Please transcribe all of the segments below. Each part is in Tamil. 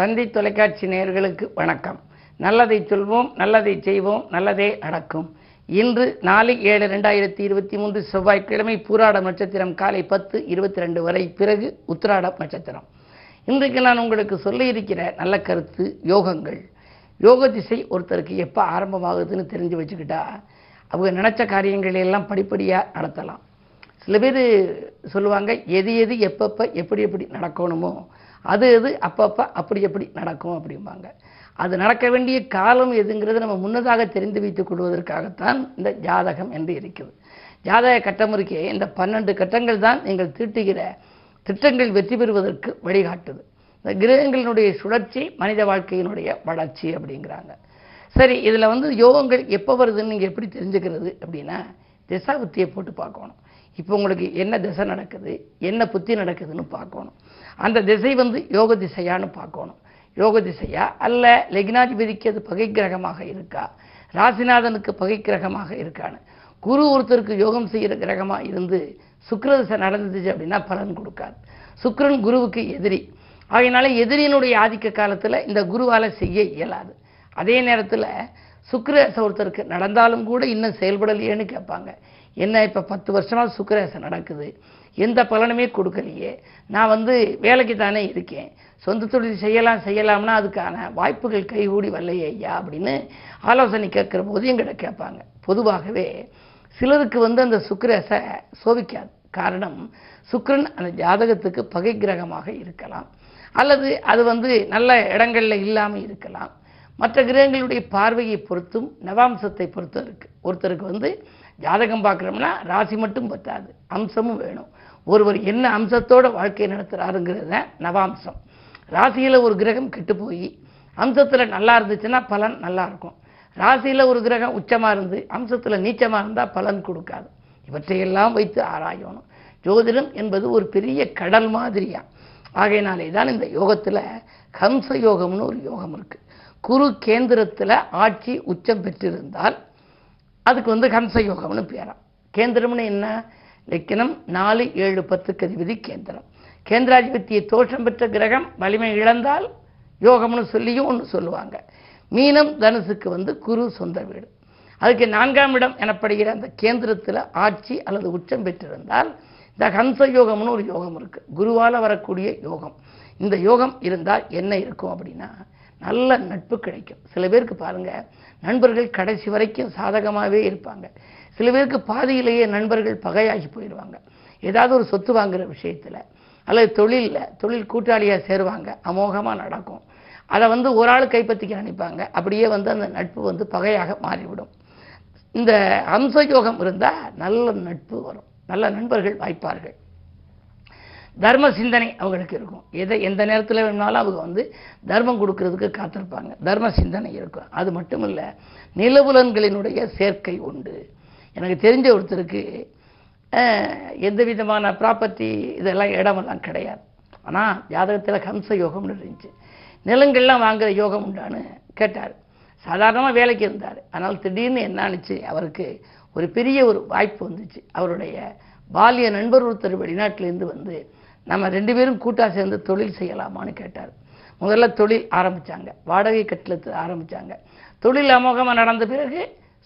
தந்தி தொலைக்காட்சி நேயர்களுக்கு வணக்கம். நல்லதை சொல்வோம் நல்லதை செய்வோம் நல்லதே நடக்கும். இன்று நாலு ஏழு ரெண்டாயிரத்தி இருபத்தி மூன்று செவ்வாய்க்கிழமை பூராடம் நட்சத்திரம் காலை பத்து இருபத்தி ரெண்டு வரை பிறகு உத்திராடம் நட்சத்திரம். இன்றைக்கு நான் உங்களுக்கு சொல்ல இருக்கிற நல்ல கருத்து யோகங்கள். யோக திசை ஒருத்தருக்கு எப்போ ஆரம்பமாகுதுன்னு தெரிஞ்சு வச்சுக்கிட்டா அவங்க நினச்ச காரியங்களை எல்லாம் படிப்படியாக நடத்தலாம். சில பேர் சொல்லுவாங்க எது எது எப்பப்போ எப்படி எப்படி நடக்கணுமோ அது எது? அப்பப்போ அப்படி எப்படி நடக்கும் அப்படிம்பாங்க. அது நடக்க வேண்டிய காலம் எதுங்கிறது நம்ம முன்னதாக தெரிந்து வைத்துக் கொள்வதற்காகத்தான் இந்த ஜாதகம் என்று இருக்குது ஜாதக கட்டம் இருக்கே இந்த பன்னெண்டு கட்டங்கள் தான் நீங்கள் தீட்டுகிற திட்டங்கள் வெற்றி பெறுவதற்கு வழிகாட்டுது. இந்த கிரகங்களினுடைய சுழற்சி மனித வாழ்க்கையினுடைய வளர்ச்சி அப்படிங்கிறாங்க. சரி இதில் வந்து யோகங்கள் எப்போ வருதுன்னு நீங்கள் எப்படி தெரிஞ்சுக்கிறது அப்படின்னா திசா புத்தியை போட்டு பார்க்கணும். இப்போ உங்களுக்கு என்ன திசை நடக்குது என்ன புத்தி நடக்குதுன்னு பார்க்கணும். அந்த திசை வந்து யோக திசையான்னு பார்க்கணும். யோக திசையா அல்ல லக்னாதிபதிக்கு அது பகை கிரகமாக இருக்கா? ராசிநாதனுக்கு பகை கிரகமாக இருக்கான்னு. குரு ஒருத்தருக்கு யோகம் செய்கிற கிரகமாக இருந்து சுக்கர திசை நடந்துச்சு அப்படின்னா பலன் கொடுக்காது. சுக்கரன் குருவுக்கு எதிரி. ஆகையினால எதிரியினுடைய ஆதிக்க காலத்தில் இந்த குருவால் செய்ய இயலாது. அதே நேரத்தில் சுக்கர ஒருத்தருக்கு நடந்தாலும் கூட இன்னும் செயல்படலையேன்னு கேட்பாங்க. என்ன இப்போ பத்து வருஷமாக சுக்கிரேசம் நடக்குது. எந்த பலனுமே கொடுக்கலையே. நான் வந்து வேலைக்கு தானே இருக்கேன். சொந்த தொழில் செய்யலாம் செய்யலாம்னா அதுக்கான வாய்ப்புகள் கைகூடி வரலையே ஐயா அப்படின்னு ஆலோசனை கேட்குற போது எங்கிட்ட கேட்பாங்க. பொதுவாகவே சிலருக்கு வந்து அந்த சுக்கரேசை சோபிக்காது காரணம் சுக்கரன் அந்த ஜாதகத்துக்கு பகை கிரகமாக இருக்கலாம். அல்லது அது வந்து நல்ல இடங்களில் இல்லாமல் இருக்கலாம். மற்ற கிரகங்களுடைய பார்வையை பொறுத்தும் நவாம்சத்தை பொறுத்தும் இருக்குது ஒருத்தருக்கு வந்து ஜாதகம் பார்க்குறோம்னா ராசி மட்டும் பத்தாது அம்சமும் வேணும். ஒருவர் என்ன அம்சத்தோட வாழ்க்கையை நடத்துகிறாருங்கிறது தான் நவாம்சம். ராசியில் ஒரு கிரகம் கெட்டு போய் அம்சத்தில் நல்லா இருந்துச்சுன்னா பலன் நல்லா இருக்கும். ராசியில் ஒரு கிரகம் உச்சமாக இருந்து அம்சத்தில் நீச்சமாக இருந்தால் பலன் கொடுக்காது. இவற்றையெல்லாம் வைத்து ஆராயணும். ஜோதிடம் என்பது ஒரு பெரிய கடல் மாதிரியா? ஆகையினாலே தான் இந்த யோகத்தில் ஹம்ச யோகம்னு ஒரு யோகம் இருக்குது குரு கேந்திரத்தில் ஆட்சி உச்சம் பெற்றிருந்தால் அதுக்கு வந்து ஹம்ச யோகம்னு கேந்திரம்னு என்ன? லக்கினம் நாலு ஏழு பத்துக்கு அதிபதி கேந்திரம். கேந்திராதிபத்திய தோற்றம் பெற்ற கிரகம் வலிமை இழந்தால் யோகம்னு சொல்லியும் ஒன்று சொல்லுவாங்க. மீனம் தனுசுக்கு வந்து குரு சொந்த வீடு. அதுக்கு நான்காம் இடம் எனப்படுகிற அந்த கேந்திரத்தில் ஆட்சி அல்லது உச்சம் பெற்றிருந்தால் இந்த ஹம்ச யோகம்னு ஒரு யோகம் இருக்குது குருவால் வரக்கூடிய யோகம். இந்த யோகம் இருந்தால் என்ன இருக்கும் அப்படின்னா நல்ல நட்பு கிடைக்கும். சில பேருக்கு பாருங்க நண்பர்கள் கடைசி வரைக்கும் சாதகமாகவே இருப்பாங்க. சில பேருக்கு பாதியிலேயே நண்பர்கள் பகையாகி போயிடுவாங்க. ஏதாவது ஒரு சொத்து வாங்குற விஷயத்தில் அல்லது தொழிலில் தொழில் கூட்டாளியாக சேருவாங்க. அமோகமாக நடக்கும். அதை வந்து ஒரு ஆள் கைப்பற்றிக்க நினைப்பாங்க. அப்படியே வந்து அந்த நட்பு வந்து பகையாக மாறிவிடும். இந்த அம்ச யோகம் இருந்தால் நல்ல நட்பு வரும். நல்ல நண்பர்கள் வாய்ப்பார்கள். தர்ம சிந்தனை அவங்களுக்கு இருக்கும். எதை எந்த நேரத்தில் வேணும்னாலும் அவங்க வந்து தர்மம் கொடுக்கறதுக்கு காத்திருப்பாங்க. தர்ம சிந்தனை இருக்கும். அது மட்டும் இல்லை நிலவுலன்களினுடைய சேர்க்கை உண்டு. எனக்கு தெரிஞ்ச ஒருத்தருக்கு எந்த விதமான ப்ராப்பர்ட்டி இதெல்லாம் இடமெல்லாம் கிடையாது. ஆனால் ஜாதகத்தில் ஹம்ச யோகம்னு இருந்துச்சு. நிலங்கள்லாம் வாங்குற யோகம் உண்டான்னு கேட்டார். சாதாரணமாக வேலைக்கு இருந்தார். ஆனால் திடீர்னு என்ன அவருக்கு ஒரு பெரிய ஒரு வாய்ப்பு வந்துச்சு. அவருடைய பாலிய நண்பர் ஒருத்தர் வெளிநாட்டிலேருந்து வந்து நம்ம ரெண்டு பேரும் கூட்டாக சேர்ந்து தொழில் செய்யலாமான்னு கேட்டார். முதல்ல தொழில் ஆரம்பித்தாங்க வாடகை கட்டிடத்தை ஆரம்பித்தாங்க தொழில் அமோகமாக நடந்த பிறகு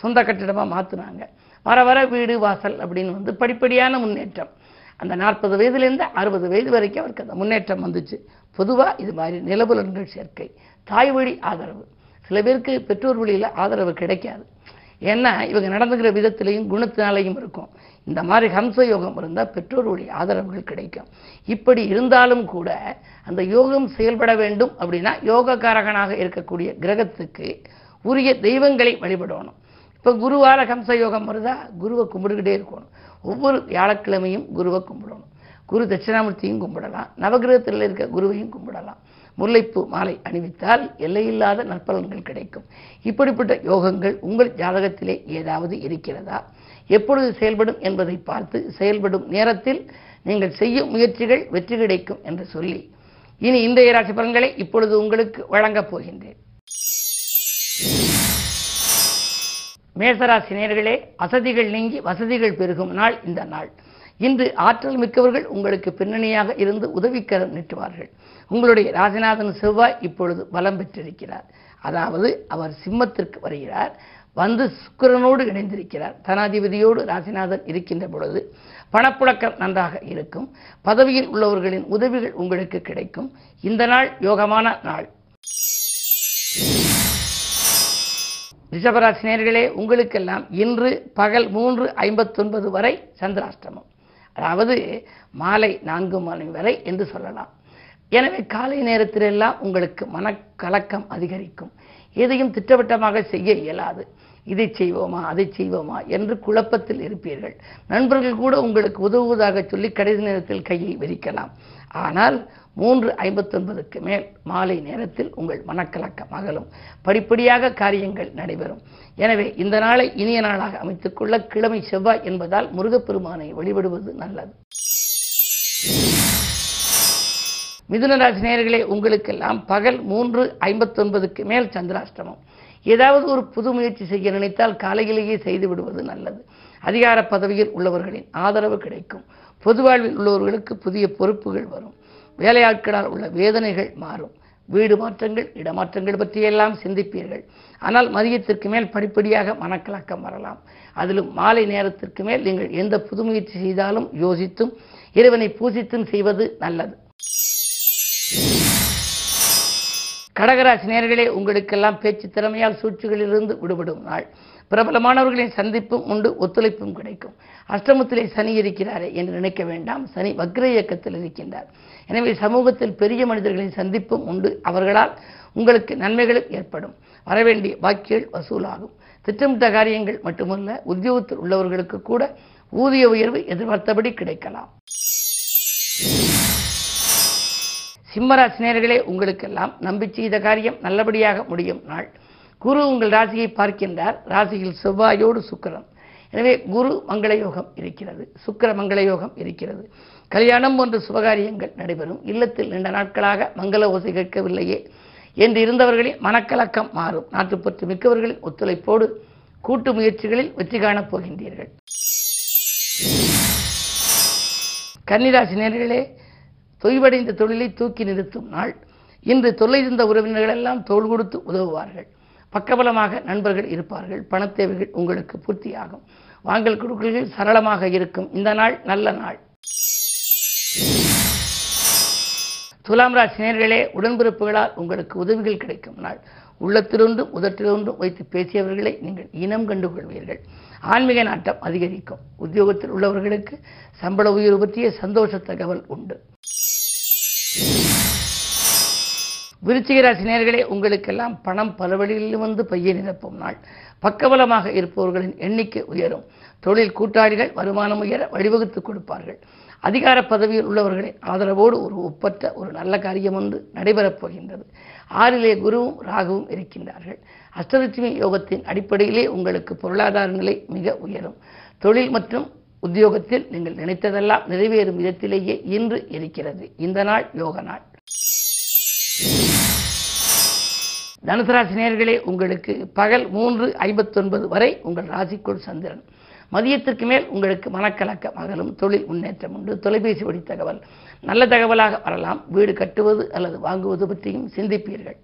சொந்த கட்டிடமாக மாற்றினாங்க வர வர வீடு வாசல் அப்படின்னு வந்து படிப்படியான முன்னேற்றம். அந்த நாற்பது வயதுலேருந்து அறுபது வயது வரைக்கும் அவருக்கு அந்த முன்னேற்றம் வந்துச்சு. பொதுவாக இது மாதிரி நிலபுலன்கள் சேர்க்கை தாய் வழி ஆதரவு. சில பேருக்கு பெற்றோர் வழியில் ஆதரவு கிடைக்காது. ஏன்னா இவங்க நடந்துக்கிற விதத்திலையும் குணத்தினாலையும் இருக்கும். இந்த மாதிரி ஹம்ச யோகம் இருந்தால் பெற்றோருடைய ஆதரவுகள் கிடைக்கும். இப்படி இருந்தாலும் கூட அந்த யோகம் செயல்பட வேண்டும் அப்படின்னா யோகக்காரகனாக இருக்கக்கூடிய கிரகத்துக்கு உரிய தெய்வங்களை வழிபடணும். இப்போ குருவார ஹம்ச யோகம் வருதா? குருவை கும்பிட்டுக்கிட்டே இருக்கணும். ஒவ்வொரு வியாழக்கிழமையும் குருவை கும்பிடணும். குரு தட்சிணாமூர்த்தியும் கும்பிடலாம். நவகிரகத்தில் இருக்க குருவையும் கும்பிடலாம். முல்லைப்பூ மாலை அணிவித்தால் எல்லையில்லாத நற்பலன்கள் கிடைக்கும். இப்படிப்பட்ட யோகங்கள் உங்கள் ஜாதகத்திலே ஏதாவது இருக்கிறதா? எப்பொழுது செயல்படும் என்பதை பார்த்து செயல்படும் நேரத்தில் நீங்கள் செய்யும் முயற்சிகள் வெற்றி கிடைக்கும் என்று சொல்லி இனி இன்றைய ராசி பலன்களை இப்பொழுது உங்களுக்கு வழங்கப் போகின்றேன். மேசராசி நேர்களே அசதிகள் நீங்கி வசதிகள் பெருகும் நாள் இந்த நாள். இன்று ஆற்றல் மிக்கவர்கள் உங்களுக்கு பின்னணியாக இருந்து உதவிக்கரம் நீட்டுவார்கள் உங்களுடைய ராஜநாதன் செவ்வாய் இப்பொழுது பலம் பெற்றிருக்கிறார். அதாவது அவர் சிம்மத்திற்கு வருகிறார். வந்து சுக்கிரனோடு இணைந்திருக்கிறார். தனாதிபதியோடு ராசிநாதன் இருக்கின்ற பொழுது பணப்புழக்கம் நன்றாக இருக்கும். பதவியில் உள்ளவர்களின் உதவிகள் உங்களுக்கு கிடைக்கும். இந்த நாள் யோகமான நாள். ரிஷபராசி நேர்களே உங்களுக்கெல்லாம் இன்று பகல் மூன்று ஐம்பத்தொன்பது வரை சந்திராஷ்டமம். அதாவது மாலை நான்கு மணி வரை என்று சொல்லலாம். எனவே காலை நேரத்திலெல்லாம் உங்களுக்கு மனக்கலக்கம் அதிகரிக்கும். எதையும் திட்டவட்டமாக செய்ய இயலாது. இதை செய்வோமா அதை செய்வோமா என்று குழப்பத்தில் இருப்பீர்கள். நண்பர்கள் கூட உங்களுக்கு உதவுவதாக சொல்லி கடைசி நேரத்தில் கையை விரிக்கலாம். ஆனால் மூன்று ஐம்பத்தொன்பதுக்கு மேல் மாலை நேரத்தில் உங்கள் மனக்கலக்கம் அகலும். படிப்படியாக காரியங்கள் நடைபெறும். எனவே இந்த நாளை இனிய நாளாக அமைத்துக்கொள்ள கிழமை செவ்வாய் என்பதால் முருகப்பெருமானை வழிபடுவது நல்லது. மிதுனராசி நேர்களே உங்களுக்கெல்லாம் பகல் மூன்று ஐம்பத்தொன்பதுக்கு மேல் சந்திராஷ்டமம். ஏதாவது ஒரு புது முயற்சி செய்ய நினைத்தால் காலையிலேயே செய்து விடுவது நல்லது. அதிகார பதவியில் உள்ளவர்களின் ஆதரவு கிடைக்கும். பொது வாழ்வில் உள்ளவர்களுக்கு புதிய பொறுப்புகள் வரும். வேலையாட்களால் உள்ள வேதனைகள் மாறும். வீடு மாற்றங்கள் இடமாற்றங்கள் பற்றியெல்லாம் சிந்திப்பீர்கள். ஆனால் மதியத்திற்கு மேல் படிப்படியாக மனக்கலக்கம் வரலாம். அதிலும் மாலை நேரத்திற்கு மேல் நீங்கள் எந்த புது முயற்சி செய்தாலும் யோசித்தும் இறைவனை பூசித்தும் செய்வது நல்லது. கடகராசி நேர்களே உங்களுக்கெல்லாம் பேச்சு திறமையால் சூழ்ச்சிகளிலிருந்து விடுபடும் நாள். பிரபலமானவர்களின் சந்திப்பும் உண்டு ஒத்துழைப்பும் கிடைக்கும். அஷ்டமத்திலே சனி இருக்கிறாரே என்று நினைக்க வேண்டாம். சனி வக்ர இயக்கத்தில் இருக்கின்றார். எனவே சமூகத்தில் பெரிய மனிதர்களின் சந்திப்பும் உண்டு. அவர்களால் உங்களுக்கு நன்மைகளும் ஏற்படும். வரவேண்டிய வாக்கியல் வசூலாகும். திட்டமிட்ட காரியங்கள் மட்டுமல்ல உத்தியோகத்தில் உள்ளவர்களுக்கு கூட ஊதிய உயர்வு எதிர்பார்த்தபடி கிடைக்கலாம். சிம்மராசினியர்களே உங்களுக்கெல்லாம் நம்பி செய்த காரியம் நல்லபடியாக முடியும் நாள். குரு உங்கள் ராசியை பார்க்கின்றார். ராசியில் செவ்வாயோடு சுக்கிரன். எனவே குரு மங்கள யோகம் இருக்கிறது. சுக்கர மங்கள யோகம் இருக்கிறது. கல்யாணம் போன்ற சுபகாரியங்கள் நடைபெறும். இல்லத்தில் நீண்ட நாட்களாக மங்கள ஓசை கேட்கவில்லையே என்று இருந்தவர்களின் மனக்கலக்கம் மாறும். நாட்டுப்பற்று மிக்கவர்களின் ஒத்துழைப்போடு கூட்டு முயற்சிகளில் வெற்றி காணப் போகின்றீர்கள். கன்னிராசி நேர்களே தொய்வடைந்த தொழிலை தூக்கி நிறுத்தும் நாள். இன்று தொல்லையிருந்த உறவினர்கள் எல்லாம் தோல் கொடுத்து உதவுவார்கள். பக்கபலமாக நண்பர்கள் இருப்பார்கள். பணத்தேவைகள் உங்களுக்கு பூர்த்தியாகும். வாங்கல் கொடுக்கல்கள் சரளமாக இருக்கும். இந்த நாள் நல்ல நாள். துலாம் ராசி நேர்களே உடன்பிறப்புகளால் உங்களுக்கு உதவிகள் கிடைக்கும் நாள். உள்ளத்திலொன்றும் உதட்டிலொன்றும் வைத்து பேசியவர்களை நீங்கள் இனம் கண்டுகொள்வீர்கள். ஆன்மீக நாட்டம் அதிகரிக்கும். உத்தியோகத்தில் உள்ளவர்களுக்கு சம்பள உயர்வு பற்றிய சந்தோஷ தகவல் உண்டு. விருச்சிக ராசி நேர்களே உங்களுக்கெல்லாம் பணம் பல வழிகளில் வந்து பைய நிரப்பும் நாள். பக்கபலமாக இருப்பவர்களின் எண்ணிக்கை உயரும். தொழில் கூட்டாளிகள் வருமானம் உயர வழிவகுத்து கொடுப்பார்கள். அதிகார பதவியில் உள்ளவர்களின் ஆதரவோடு ஒரு ஒப்பற்ற ஒரு நல்ல காரியம் ஒன்று நடைபெறப் போகின்றது. ஆறிலே குருவும் ராகுவும் இருக்கின்றார்கள். அஷ்டலட்சுமி யோகத்தின் அடிப்படையிலே உங்களுக்கு பொருளாதார நிலை மிக உயரும். தொழில் மற்றும் உத்தியோகத்தில் நீங்கள் நினைத்ததெல்லாம் நிறைவேறும் விதத்திலேயே இன்று இருக்கிறது. இந்த நாள் யோக நாள். தனுசராசி நேர்களே உங்களுக்கு பகல் மூன்று ஐம்பத்தொன்பது வரை உங்கள் ராசிக்குள் சந்திரன். மதியத்திற்கு மேல் உங்களுக்கு மனக்கலக்கம் அகலும் தொழில் முன்னேற்றம் உண்டு. தொலைபேசி வழி தகவல். நல்ல தகவலாக வரலாம். வீடு கட்டுவது அல்லது வாங்குவது பற்றியும் சிந்திப்பீர்கள்.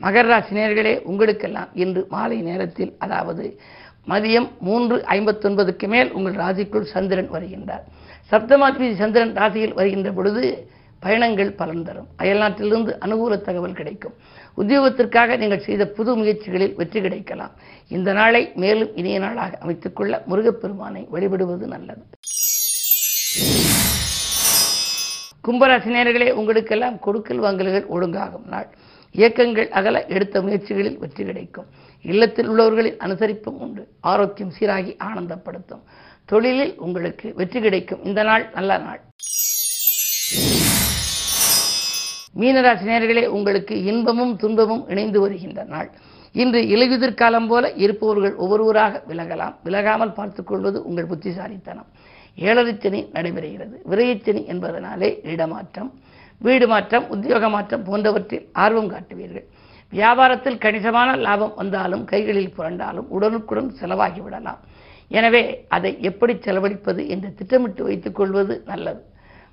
மகர ராசி உங்களுக்கெல்லாம் இன்று மாலை நேரத்தில் அதாவது மதியம் மூன்று ஐம்பத்தொன்பதுக்கு மேல் உங்கள் ராசிக்குள் சந்திரன் வருகின்றார். சப்தமாத்மி சந்திரன் ராசியில் வருகின்ற பொழுது பயணங்கள் பலன் தரும். அயல்நாட்டிலிருந்து அனுகூல தகவல் கிடைக்கும். உத்தியோகத்திற்காக நீங்கள் செய்த புது முயற்சிகளில் வெற்றி கிடைக்கலாம். இந்த நாளை மேலும் இனிய நாளாக அமைத்துக்கொள்ள முருகப்பெருமானை வழிபடுவது நல்லது. கும்பராசினியர்களே உங்களுக்கெல்லாம் கொடுக்கல் வாங்கல்கள் ஒழுங்காகும் நாள். இயக்கங்கள் அகல எடுத்த முயற்சிகளில் வெற்றி கிடைக்கும். இல்லத்தில் உள்ளவர்களின் அனுசரிப்பும் உண்டு. ஆரோக்கியம் சீராகி ஆனந்தப்படுத்தும். தொழிலில் உங்களுக்கு வெற்றி கிடைக்கும். இந்த நாள் நல்ல நாள். மீனராசி நேர்களே உங்களுக்கு இன்பமும் துன்பமும் இணைந்து வருகின்ற நாள். இன்று இலையுதிர் காலம் போல இருப்பவர்கள் ஒவ்வொருவராக விலகலாம். விலகாமல் பார்த்துக்கொள்வது உங்கள் புத்திசாலித்தனம். ஏழரைச்சனி நடைபெறுகிறது. விரையச்சனி என்பதனாலே இடமாற்றம் வீடு மாற்றம் உத்தியோக மாற்றம் போன்றவற்றில் ஆர்வம் காட்டுவீர்கள். வியாபாரத்தில் கணிசமான லாபம் வந்தாலும் கைகளில் புரண்டாலும் உடனுக்குடன் செலவாகிவிடலாம் எனவே அதை எப்படி செலவழிப்பது என்று திட்டமிட்டு வைத்துக் கொள்வது நல்லது.